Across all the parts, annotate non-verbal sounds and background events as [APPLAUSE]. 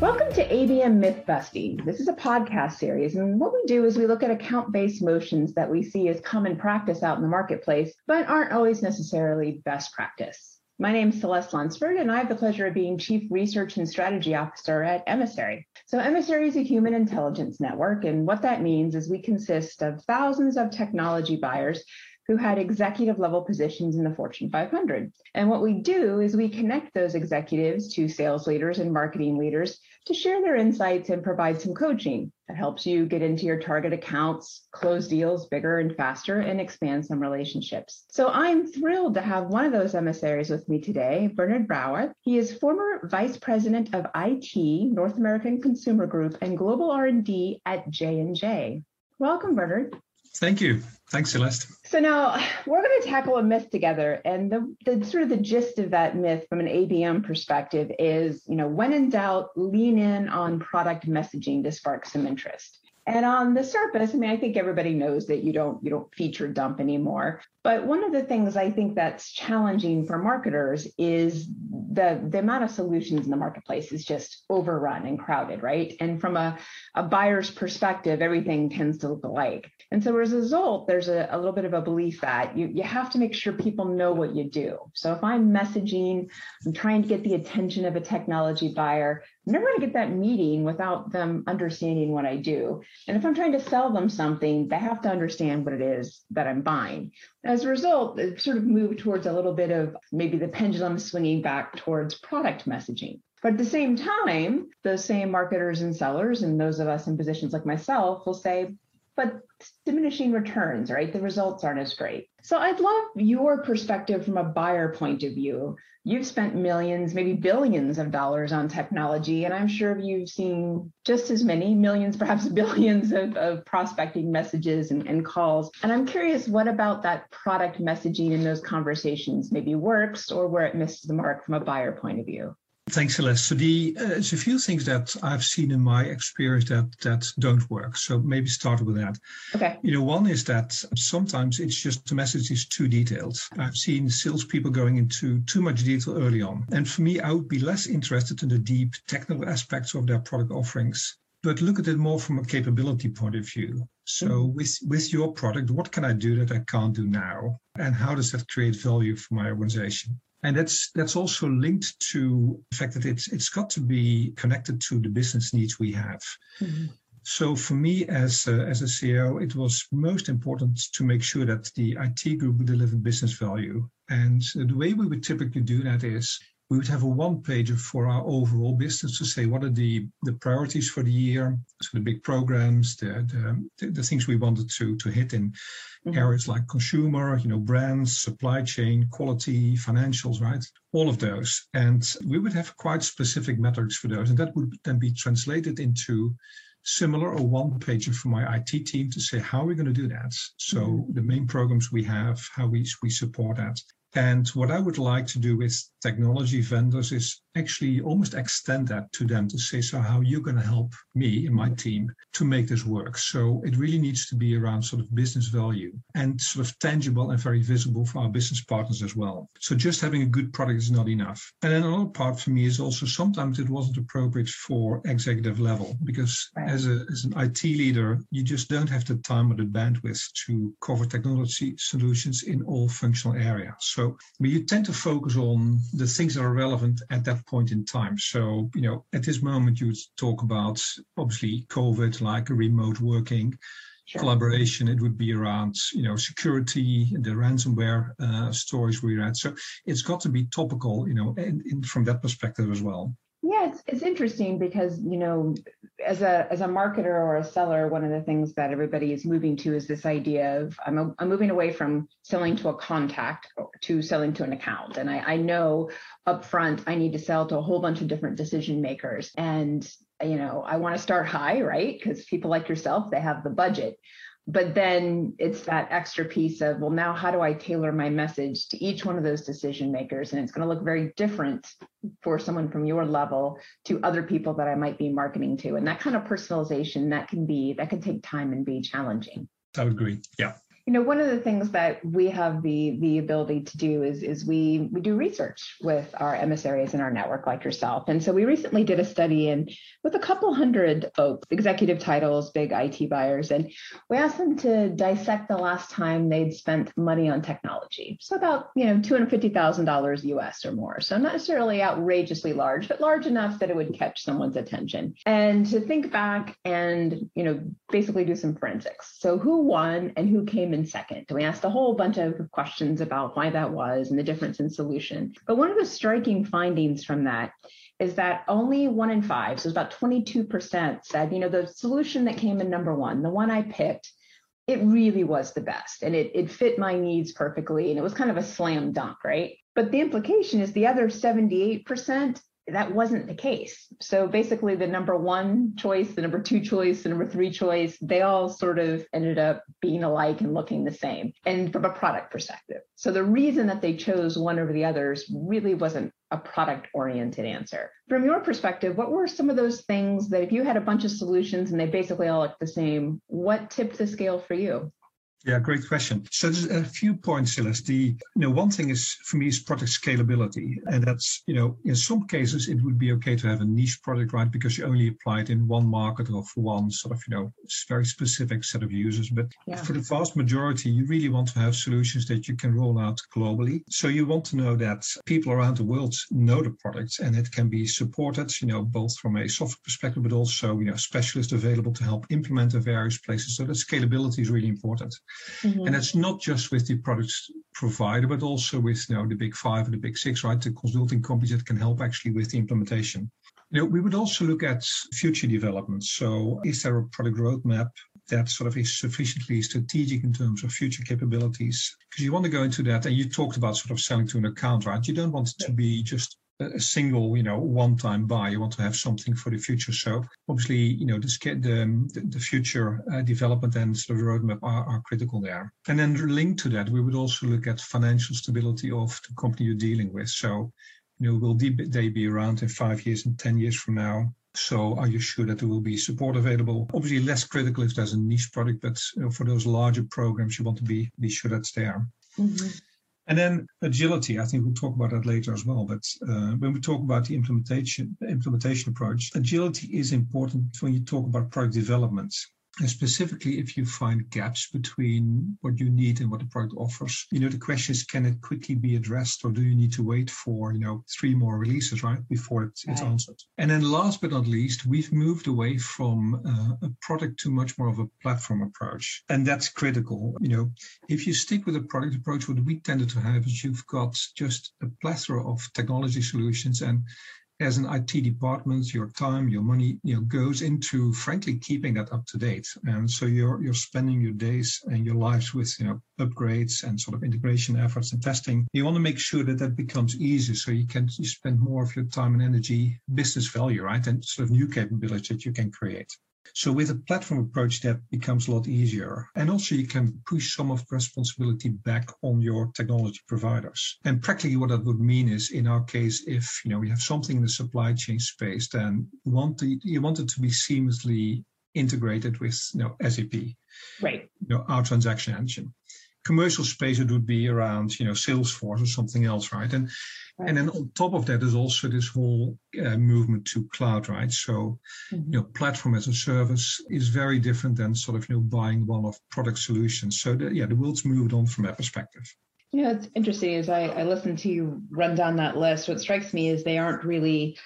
Welcome to ABM Myth Busting. This is a podcast series, and what we do is we look at account based motions that we see as common practice out in the marketplace, but aren't always necessarily best practice. My name is Celeste Lunsford, and I have the pleasure of being Chief Research and Strategy Officer at Emissary. So, Emissary is a human intelligence network, and what that means is we consist of thousands of technology buyers who had executive level positions in the Fortune 500. And what we do is we connect those executives to sales leaders and marketing leaders to share their insights and provide some coaching that helps you get into your target accounts, close deals bigger and faster, and expand some relationships. So I'm thrilled to have one of those emissaries with me today, Bernard Brouwer. He is former Vice President of IT, North American Consumer Group, and Global R&D at J&J. Welcome, Bernard. Thank you. Thanks, Celeste. So now we're going to tackle a myth together, and the, the sort of the gist of that myth from an ABM perspective is, you know, when in doubt, lean in on product messaging to spark some interest. And on the surface, I mean, I think everybody knows that you don't you don't feature dump anymore. But one of the things I think that's challenging for marketers is the the amount of solutions in the marketplace is just overrun and crowded, right? And from a, a buyer's perspective, everything tends to look alike. And so as a result, there's a, a little bit of a belief that you, you have to make sure people know what you do. So if I'm messaging, I'm trying to get the attention of a technology buyer, I'm never going to get that meeting without them understanding what I do. And if I'm trying to sell them something, they have to understand what it is that I'm buying. As a result, it sort of moved towards a little bit of maybe the pendulum swinging back towards product messaging. But at the same time, those same marketers and sellers, and those of us in positions like myself, will say, but diminishing returns, right? The results aren't as great. So I'd love your perspective from a buyer point of view. You've spent millions, maybe billions of dollars on technology, and I'm sure you've seen just as many millions, perhaps [LAUGHS] billions of, of prospecting messages and, and calls. And I'm curious, what about that product messaging in those conversations maybe works or where it misses the mark from a buyer point of view? Thanks, Celeste. So the, uh, there's a few things that I've seen in my experience that that don't work. So maybe start with that. Okay. You know, one is that sometimes it's just the message is too detailed. I've seen salespeople going into too much detail early on, and for me, I would be less interested in the deep technical aspects of their product offerings but look at it more from a capability point of view. So mm-hmm. with with your product, what can I do that I can't do now? And how does that create value for my organization? And that's that's also linked to the fact that it's it's got to be connected to the business needs we have. Mm-hmm. So for me as a, as a CIO, it was most important to make sure that the IT group would deliver business value. And the way we would typically do that is we would have a one pager for our overall business to say what are the, the priorities for the year, so the big programs, the, the, the things we wanted to, to hit in mm-hmm. areas like consumer, you know, brands, supply chain, quality, financials, right? All of those. And we would have quite specific metrics for those. And that would then be translated into similar or one pager for my IT team to say how we're we going to do that. So mm-hmm. the main programs we have, how we we support that. And what I would like to do with technology vendors is actually almost extend that to them to say, so how are you're going to help me and my team to make this work. So it really needs to be around sort of business value and sort of tangible and very visible for our business partners as well. So just having a good product is not enough. And then another part for me is also sometimes it wasn't appropriate for executive level because as, a, as an IT leader, you just don't have the time or the bandwidth to cover technology solutions in all functional areas. So you tend to focus on the things that are relevant at that point in time. So, you know, at this moment, you would talk about obviously COVID, like remote working. Sure. collaboration it would be around you know security the ransomware uh, stories we read so it's got to be topical you know and, and from that perspective as well yeah, it's, it's interesting because, you know, as a as a marketer or a seller, one of the things that everybody is moving to is this idea of I'm, a, I'm moving away from selling to a contact to selling to an account. And I, I know upfront I need to sell to a whole bunch of different decision makers. And you know, I want to start high, right? Because people like yourself, they have the budget. But then it's that extra piece of, well, now how do I tailor my message to each one of those decision makers? And it's going to look very different for someone from your level to other people that I might be marketing to. And that kind of personalization that can be, that can take time and be challenging. I would agree. Yeah you know one of the things that we have the the ability to do is is we we do research with our emissaries in our network like yourself. And so we recently did a study in with a couple hundred folks executive titles big it buyers and we asked them to dissect the last time they'd spent money on technology. So about you know $250000 us or more. So not necessarily outrageously large but large enough that it would catch someone's attention. And to think back and you know basically do some forensics. So who won and who came in second. We asked a whole bunch of questions about why that was and the difference in solution. But one of the striking findings from that is that only one in five, so about 22%, said, you know, the solution that came in number one, the one I picked, it really was the best and it, it fit my needs perfectly. And it was kind of a slam dunk, right? But the implication is the other 78% that wasn't the case. So basically, the number one choice, the number two choice, the number three choice, they all sort of ended up being alike and looking the same, and from a product perspective. So the reason that they chose one over the others really wasn't a product oriented answer. From your perspective, what were some of those things that if you had a bunch of solutions and they basically all looked the same, what tipped the scale for you? Yeah, great question. So there's a few points, Celeste. The you know one thing is for me is product scalability, and that's you know in some cases it would be okay to have a niche product, right? Because you only apply it in one market or for one sort of you know very specific set of users. But yeah. for the vast majority, you really want to have solutions that you can roll out globally. So you want to know that people around the world know the product and it can be supported, you know, both from a software perspective, but also you know specialists available to help implement the various places. So that scalability is really important. Mm-hmm. And it's not just with the product provider, but also with you know, the big five and the big six, right? The consulting companies that can help actually with the implementation. You know, we would also look at future developments. So is there a product roadmap that sort of is sufficiently strategic in terms of future capabilities? Because you want to go into that, and you talked about sort of selling to an account, right? You don't want it to be just a single, you know, one-time buy. You want to have something for the future. So obviously, you know, the the, future uh, development and sort of roadmap are, are critical there. And then linked to that, we would also look at financial stability of the company you're dealing with. So, you know, will they be around in five years and ten years from now? So are you sure that there will be support available? Obviously, less critical if there's a niche product, but for those larger programs, you want to be be sure that's there. Mm-hmm. And then agility, I think we'll talk about that later as well. But uh, when we talk about the implementation implementation approach, agility is important when you talk about product development. And specifically, if you find gaps between what you need and what the product offers, you know, the question is, can it quickly be addressed or do you need to wait for, you know, three more releases, right, before it's right. answered? And then last but not least, we've moved away from uh, a product to much more of a platform approach. And that's critical. You know, if you stick with a product approach, what we tended to have is you've got just a plethora of technology solutions and as an IT department, your time, your money, you know, goes into frankly keeping that up to date. And so you're you're spending your days and your lives with you know upgrades and sort of integration efforts and testing. You want to make sure that that becomes easy, so you can you spend more of your time and energy, business value, right, and sort of new capabilities that you can create. So with a platform approach, that becomes a lot easier. And also you can push some of the responsibility back on your technology providers. And practically what that would mean is in our case, if you know we have something in the supply chain space, then you want, to, you want it to be seamlessly integrated with you know, SAP. Right. You know, our transaction engine commercial space it would be around you know salesforce or something else right and right. and then on top of that is also this whole uh, movement to cloud right so mm-hmm. you know platform as a service is very different than sort of you know buying one of product solutions so the, yeah the world's moved on from that perspective yeah, it's interesting as I, I listen to you run down that list. What strikes me is they aren't really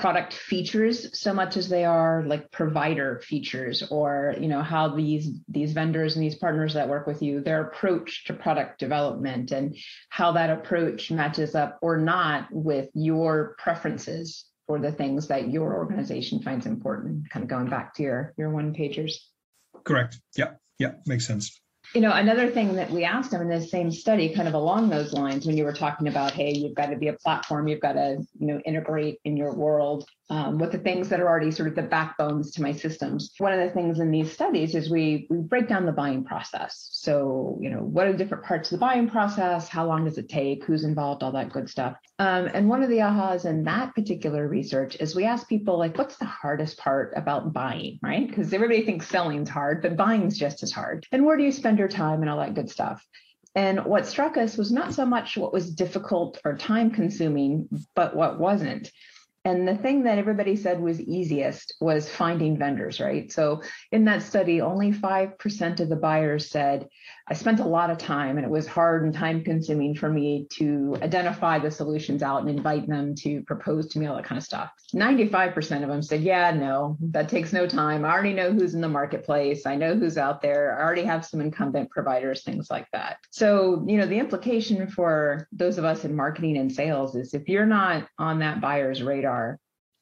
product features so much as they are like provider features or you know how these these vendors and these partners that work with you their approach to product development and how that approach matches up or not with your preferences for the things that your organization finds important kind of going back to your your one pagers. Correct. Yeah. Yeah. Makes sense You know, another thing that we asked them in this same study, kind of along those lines, when you were talking about, hey, you've got to be a platform, you've got to, you know, integrate in your world um, with the things that are already sort of the backbones to my systems. One of the things in these studies is we we break down the buying process. So, you know, what are the different parts of the buying process? How long does it take? Who's involved? All that good stuff. Um, and one of the ahas in that particular research is we asked people like, what's the hardest part about buying, right? Because everybody thinks selling's hard, but buying's just as hard. And where do you spend your time and all that good stuff? And what struck us was not so much what was difficult or time consuming, but what wasn't. And the thing that everybody said was easiest was finding vendors, right? So in that study, only 5% of the buyers said, I spent a lot of time and it was hard and time consuming for me to identify the solutions out and invite them to propose to me, all that kind of stuff. 95% of them said, Yeah, no, that takes no time. I already know who's in the marketplace. I know who's out there. I already have some incumbent providers, things like that. So, you know, the implication for those of us in marketing and sales is if you're not on that buyer's radar,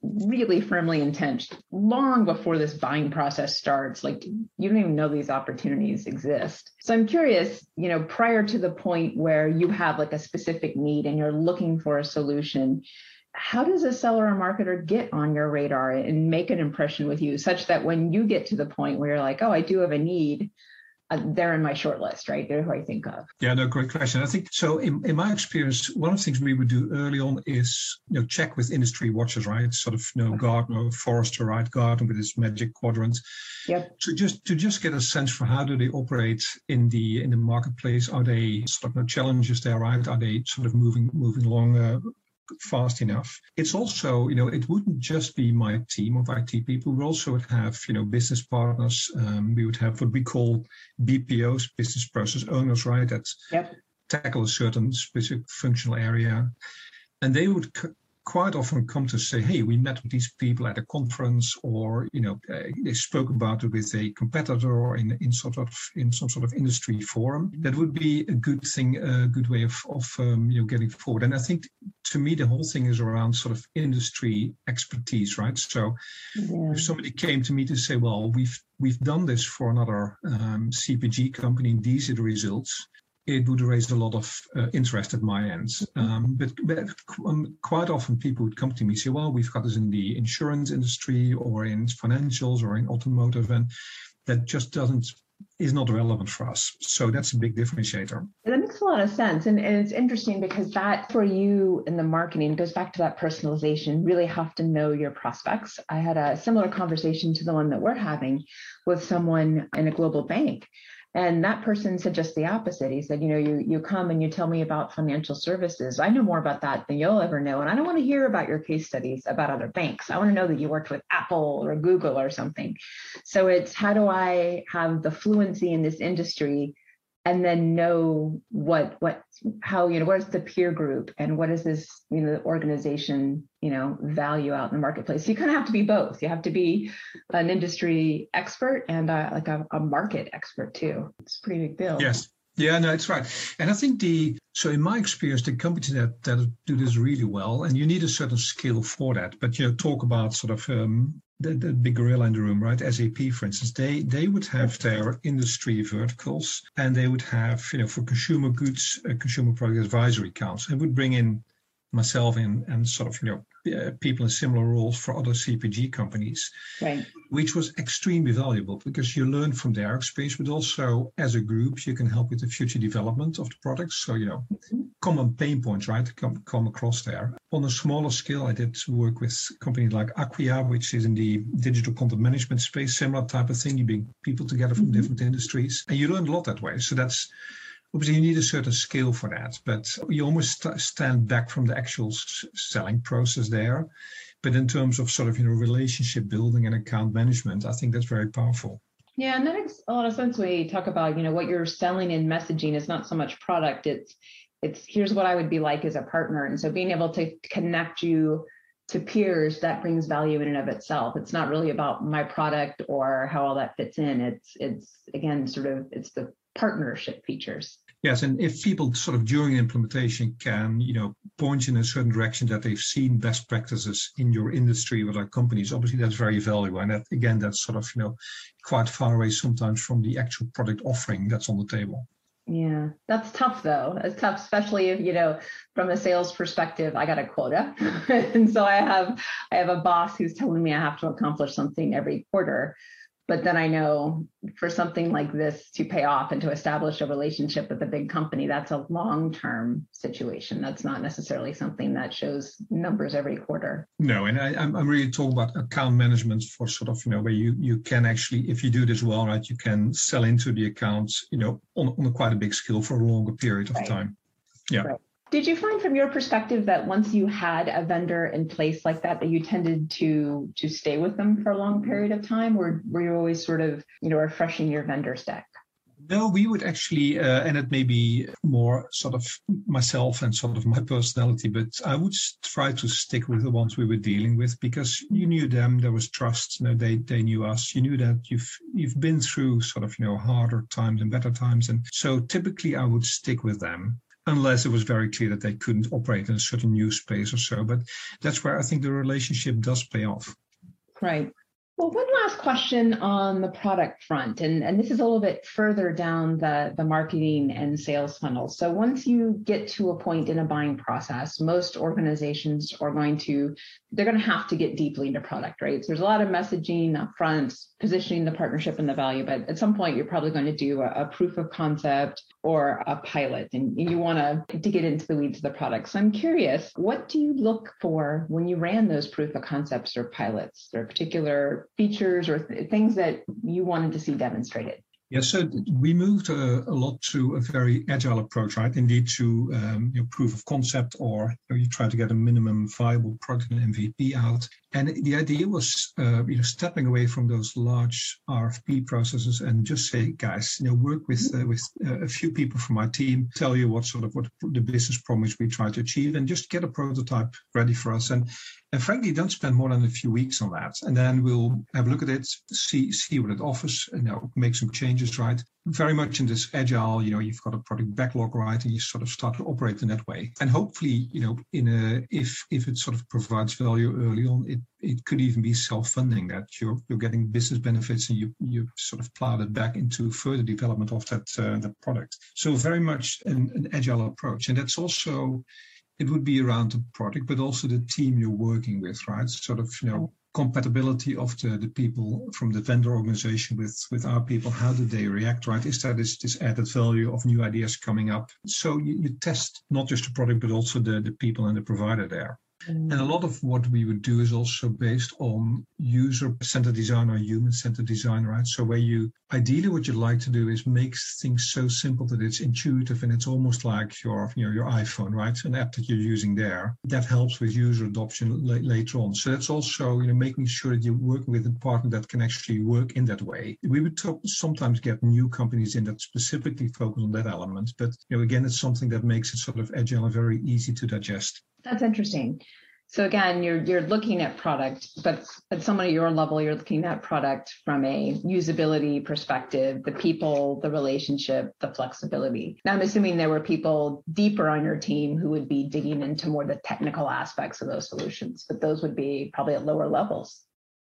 really firmly entrenched long before this buying process starts. Like you don't even know these opportunities exist. So I'm curious, you know, prior to the point where you have like a specific need and you're looking for a solution, how does a seller or marketer get on your radar and make an impression with you such that when you get to the point where you're like, oh, I do have a need, uh, they're in my short list, right? They're who I think of. Yeah, no, great question. I think so. In, in my experience, one of the things we would do early on is you know check with industry watchers, right? Sort of you know Gartner, Forrester, right? Gartner with his magic quadrant. Yep. To just to just get a sense for how do they operate in the in the marketplace? Are they sort of no challenges there, right? Are they sort of moving moving along uh, fast enough. It's also, you know, it wouldn't just be my team of IT people. We also would have, you know, business partners. Um, we would have what we call BPOs, business process owners, right? That yep. tackle a certain specific functional area. And they would quite often come to say, "Hey, we met with these people at a conference, or you know, uh, they spoke about it with a competitor, or in in sort of in some sort of industry forum." That would be a good thing, a good way of of um, you know getting forward. And I think to me, the whole thing is around sort of industry expertise, right? So, yeah. if somebody came to me to say, "Well, we've we've done this for another um, CPG company, these are the results," it would raise a lot of uh, interest at my end. Um, but, but um, quite often people would come to me and say, well, we've got this in the insurance industry or in financials or in automotive, and that just doesn't is not relevant for us. So that's a big differentiator. That makes a lot of sense. And, and it's interesting because that for you in the marketing goes back to that personalization, really have to know your prospects. I had a similar conversation to the one that we're having with someone in a global bank and that person said just the opposite. He said, you know, you you come and you tell me about financial services. I know more about that than you'll ever know. And I don't want to hear about your case studies about other banks. I want to know that you worked with Apple or Google or something. So it's how do I have the fluency in this industry and then know what what how you know what is the peer group and what is this you know organization you know value out in the marketplace you kind of have to be both you have to be an industry expert and uh, like a, a market expert too it's a pretty big deal yes yeah, no, it's right. And I think the so in my experience, the companies that that do this really well, and you need a certain skill for that. But you know, talk about sort of um, the, the big gorilla in the room, right? SAP, for instance, they they would have their industry verticals, and they would have you know for consumer goods, a consumer product advisory council, and would bring in myself and, and sort of you know uh, people in similar roles for other CPG companies, right. which was extremely valuable because you learn from their experience, but also as a group you can help with the future development of the products. So you know, mm-hmm. common pain points, right, come come across there. On a smaller scale, I did work with companies like Acquia, which is in the digital content management space, similar type of thing. You bring people together from mm-hmm. different industries, and you learn a lot that way. So that's obviously you need a certain skill for that, but you almost st- stand back from the actual s- selling process there. But in terms of sort of you know relationship building and account management, I think that's very powerful. Yeah, and that makes a lot of sense when you talk about you know what you're selling in messaging is not so much product; it's it's here's what I would be like as a partner, and so being able to connect you to peers that brings value in and of itself it's not really about my product or how all that fits in it's it's again sort of it's the partnership features Yes, and if people sort of during implementation can, you know, point in a certain direction that they've seen best practices in your industry with our companies, obviously that's very valuable. And that again, that's sort of, you know, quite far away sometimes from the actual product offering that's on the table. Yeah, that's tough though. It's tough, especially if you know, from a sales perspective, I got a quota, [LAUGHS] and so I have I have a boss who's telling me I have to accomplish something every quarter. But then I know for something like this to pay off and to establish a relationship with a big company, that's a long term situation. That's not necessarily something that shows numbers every quarter. No, and I, am I'm really talking about account management for sort of, you know, where you, you can actually, if you do this well, right, you can sell into the accounts, you know, on, on a quite a big scale for a longer period of right. time. Yeah. Right. Did you find from your perspective that once you had a vendor in place like that, that you tended to to stay with them for a long period of time, or were you always sort of you know refreshing your vendor stack? No, we would actually, uh, and it may be more sort of myself and sort of my personality, but I would try to stick with the ones we were dealing with because you knew them, there was trust, you know, they they knew us, you knew that you've you've been through sort of you know harder times and better times, and so typically I would stick with them unless it was very clear that they couldn't operate in a certain new space or so. But that's where I think the relationship does pay off. Right. Well, one last question on the product front, and, and this is a little bit further down the, the marketing and sales funnel. So once you get to a point in a buying process, most organizations are going to, they're going to have to get deeply into product, right? So there's a lot of messaging up front, positioning the partnership and the value, but at some point you're probably going to do a, a proof of concept or a pilot, and you want to, to get into the weeds of the product. So I'm curious, what do you look for when you ran those proof of concepts or pilots? There particular features or th- things that you wanted to see demonstrated? Yeah, so we moved a, a, lot to a very agile approach, right? Indeed, to um, you know, proof of concept, or you, know, you, try to get a minimum viable product and MVP out. And the idea was, uh, you know, stepping away from those large RFP processes and just say, guys, you know, work with uh, with uh, a few people from my team, tell you what sort of what the business promise we try to achieve, and just get a prototype ready for us. And and frankly, don't spend more than a few weeks on that. And then we'll have a look at it, see see what it offers, and you know, make some changes, right? Very much in this agile, you know, you've got a product backlog, right? And you sort of start to operate in that way. And hopefully, you know, in a if if it sort of provides value early on, it it could even be self-funding that you're you're getting business benefits and you you sort of plow it back into further development of that uh, product. So very much an, an agile approach, and that's also it would be around the product, but also the team you're working with, right? Sort of, you know, compatibility of the, the people from the vendor organization with, with our people. How do they react, right? Is there this, this added value of new ideas coming up? So you, you test not just the product, but also the, the people and the provider there. And a mm. lot of what we would do is also based on user-centered design or human-centered design, right? So where you ideally what you'd like to do is make things so simple that it's intuitive and it's almost like your you know your iPhone, right? An app that you're using there that helps with user adoption later on. So that's also you know making sure that you're working with a partner that can actually work in that way. We would talk, sometimes get new companies in that specifically focus on that element, but you know again it's something that makes it sort of agile and very easy to digest. That's interesting. So again, you're you're looking at product, but at someone at your level, you're looking at product from a usability perspective, the people, the relationship, the flexibility. Now I'm assuming there were people deeper on your team who would be digging into more the technical aspects of those solutions, but those would be probably at lower levels.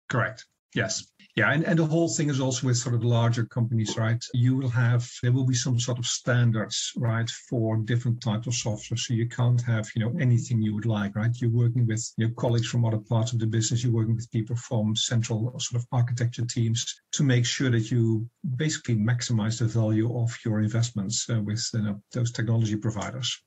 Correct. Yes. Yeah, and, and the whole thing is also with sort of larger companies, right? You will have there will be some sort of standards, right, for different types of software. So you can't have, you know, anything you would like, right? You're working with your colleagues from other parts of the business, you're working with people from central sort of architecture teams to make sure that you basically maximize the value of your investments uh, with you know, those technology providers.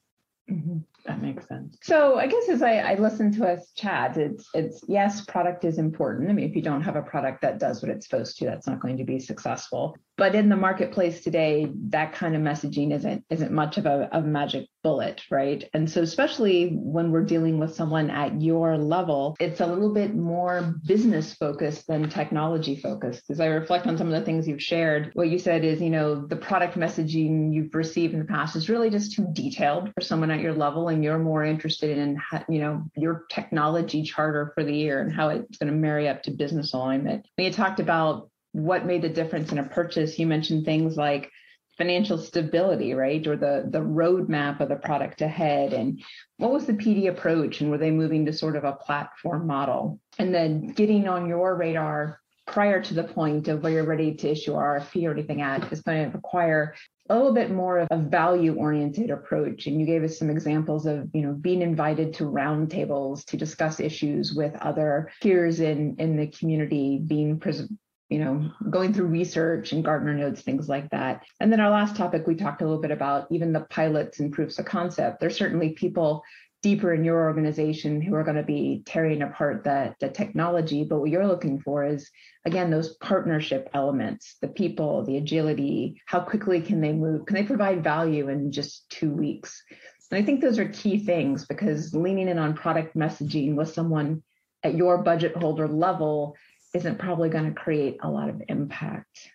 Mm-hmm. That makes sense. So I guess as I, I listen to us chat, it's it's yes, product is important. I mean, if you don't have a product that does what it's supposed to, that's not going to be successful. But in the marketplace today, that kind of messaging isn't isn't much of a, a magic bullet, right? And so especially when we're dealing with someone at your level, it's a little bit more business focused than technology focused. As I reflect on some of the things you've shared, what you said is, you know, the product messaging you've received in the past is really just too detailed for someone at your level and you're more interested in, you know, your technology charter for the year and how it's going to marry up to business alignment. When you talked about what made the difference in a purchase, you mentioned things like financial stability, right? Or the the roadmap of the product ahead. And what was the PD approach? And were they moving to sort of a platform model? And then getting on your radar prior to the point of where you're ready to issue RFP or anything at is going to require a little bit more of a value oriented approach and you gave us some examples of you know being invited to roundtables to discuss issues with other peers in in the community being pres- you know going through research and gartner notes things like that and then our last topic we talked a little bit about even the pilots and proofs of concept there's certainly people deeper in your organization who are going to be tearing apart the, the technology. But what you're looking for is, again, those partnership elements, the people, the agility, how quickly can they move? Can they provide value in just two weeks? And I think those are key things because leaning in on product messaging with someone at your budget holder level isn't probably going to create a lot of impact.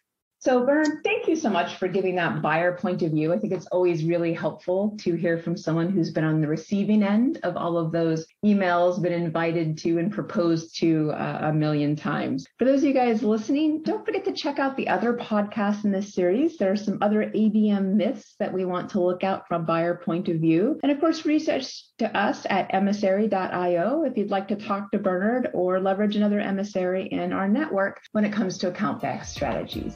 So, Bernard, thank you so much for giving that buyer point of view. I think it's always really helpful to hear from someone who's been on the receiving end of all of those emails, been invited to and proposed to uh, a million times. For those of you guys listening, don't forget to check out the other podcasts in this series. There are some other ABM myths that we want to look out from buyer point of view. And of course, research to us at emissary.io if you'd like to talk to Bernard or leverage another emissary in our network when it comes to account based strategies.